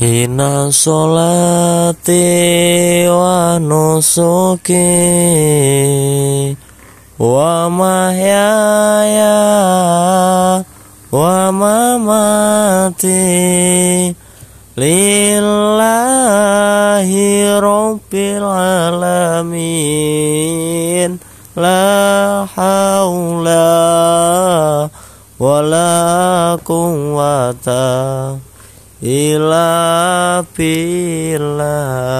Hina solati wa nusuki wa mahyaya wa mamati lillahi rabbil alamin. La haula wala quwwata ilah pilah